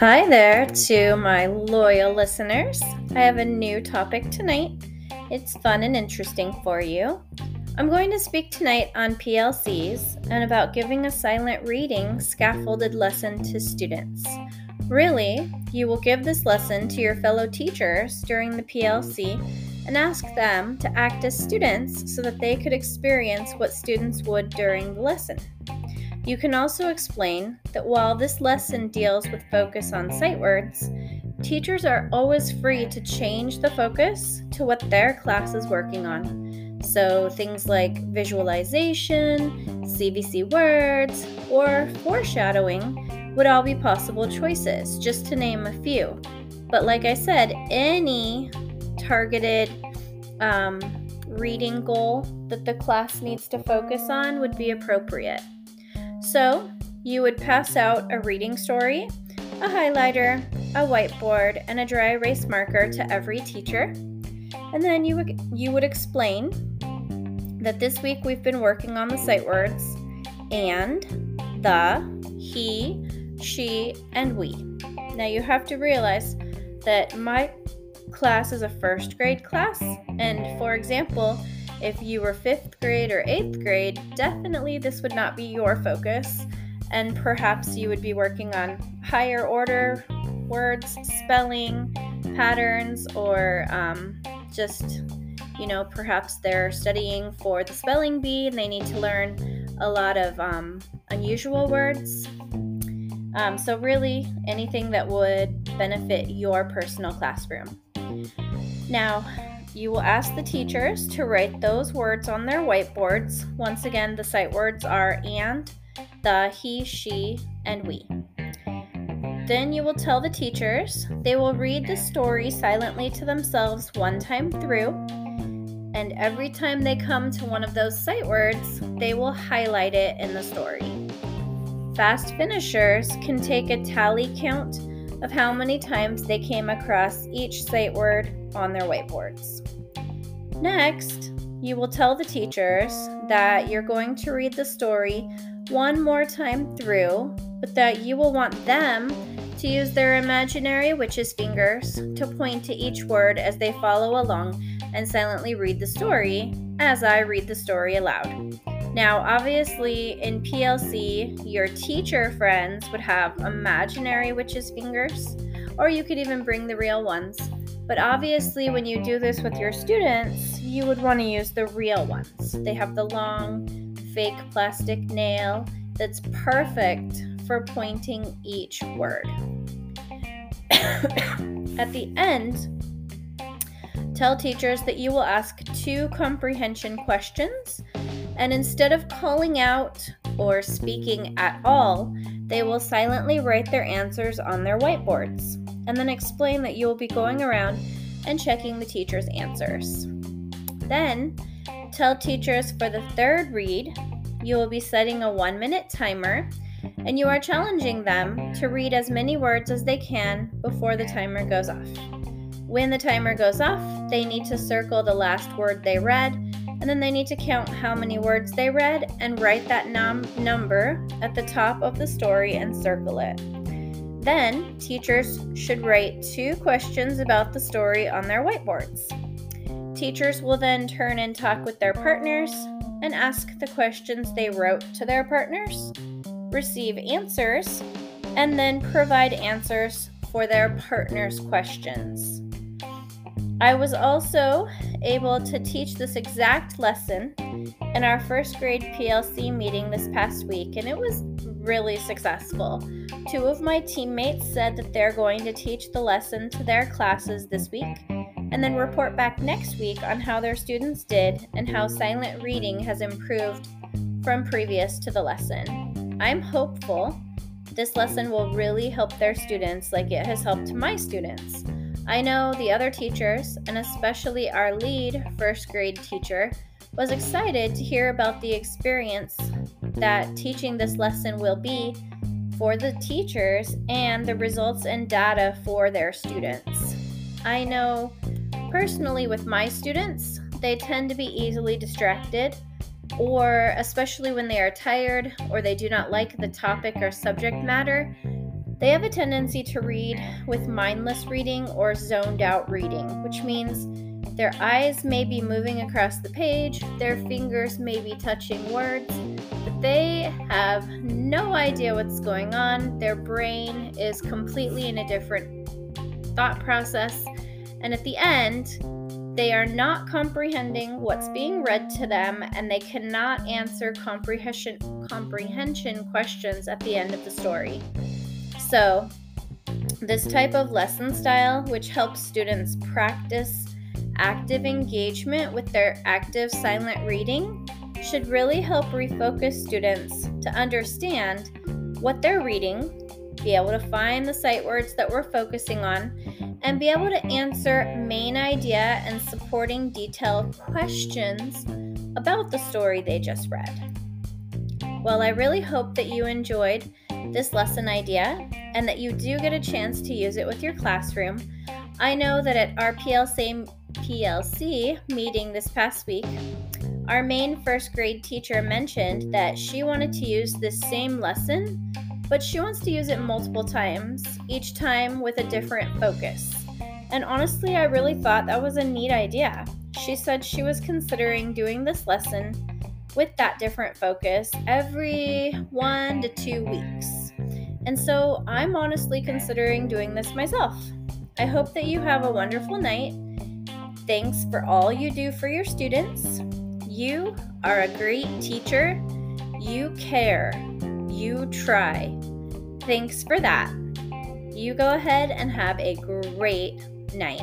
Hi there to my loyal listeners. I have a new topic tonight. It's fun and interesting for you. I'm going to speak tonight on PLCs and about giving a silent reading scaffolded lesson to students. Really, you will give this lesson to your fellow teachers during the PLC and ask them to act as students so that they could experience what students would during the lesson. You can also explain that while this lesson deals with focus on sight words, teachers are always free to change the focus to what their class is working on. So things like visualization, CVC words, or foreshadowing would all be possible choices, just to name a few. But like I said, any targeted um, reading goal that the class needs to focus on would be appropriate. So, you would pass out a reading story, a highlighter, a whiteboard, and a dry erase marker to every teacher. And then you would, you would explain that this week we've been working on the sight words and, the, he, she, and we. Now you have to realize that my class is a first grade class, and for example, if you were fifth grade or eighth grade, definitely this would not be your focus, and perhaps you would be working on higher order words, spelling, patterns, or um, just, you know, perhaps they're studying for the spelling bee and they need to learn a lot of um, unusual words. Um, so, really, anything that would benefit your personal classroom. Now, you will ask the teachers to write those words on their whiteboards. Once again, the sight words are and, the, he, she, and we. Then you will tell the teachers they will read the story silently to themselves one time through, and every time they come to one of those sight words, they will highlight it in the story. Fast finishers can take a tally count of how many times they came across each sight word on their whiteboards. Next, you will tell the teachers that you're going to read the story one more time through, but that you will want them to use their imaginary witch's fingers to point to each word as they follow along and silently read the story as I read the story aloud. Now, obviously, in PLC, your teacher friends would have imaginary witch's fingers, or you could even bring the real ones. But obviously, when you do this with your students, you would want to use the real ones. They have the long, fake plastic nail that's perfect for pointing each word. At the end, tell teachers that you will ask two comprehension questions and instead of calling out or speaking at all, they will silently write their answers on their whiteboards and then explain that you will be going around and checking the teacher's answers. Then, tell teachers for the third read, you will be setting a one minute timer and you are challenging them to read as many words as they can before the timer goes off. When the timer goes off, they need to circle the last word they read and then they need to count how many words they read and write that num- number at the top of the story and circle it. Then, teachers should write two questions about the story on their whiteboards. Teachers will then turn and talk with their partners and ask the questions they wrote to their partners, receive answers, and then provide answers for their partners' questions. I was also able to teach this exact lesson in our first grade PLC meeting this past week, and it was really successful. Two of my teammates said that they're going to teach the lesson to their classes this week and then report back next week on how their students did and how silent reading has improved from previous to the lesson. I'm hopeful this lesson will really help their students like it has helped my students. I know the other teachers, and especially our lead first grade teacher, was excited to hear about the experience that teaching this lesson will be for the teachers and the results and data for their students. I know personally with my students, they tend to be easily distracted, or especially when they are tired or they do not like the topic or subject matter, They have a tendency to read with mindless reading or zoned out reading, which means their eyes may be moving across the page, their fingers may be touching words, but they have no idea what's going on. Their brain is completely in a different thought process, and at the end, they are not comprehending what's being read to them and they cannot answer comprehension comprehension questions at the end of the story. So, this type of lesson style which helps students practice active engagement with their active silent reading should really help refocus students to understand what they're reading, be able to find the sight words that we're focusing on, and be able to answer main idea and supporting detail questions about the story they just read. Well, I really hope that you enjoyed this lesson idea and that you do get a chance to use it with your classroom. I know that at our PLC, PLC meeting this past week, our main first grade teacher mentioned that she wanted to use this same lesson, but she wants to use it multiple times, each time with a different focus. And honestly, I really thought that was a neat idea. She said she was considering doing this lesson with that different focus every one to two weeks. And so I'm honestly considering doing this myself. I hope that you have a wonderful night. Thanks for all you do for your students. You are a great teacher. You care. You try. Thanks for that. You go ahead and have a great night.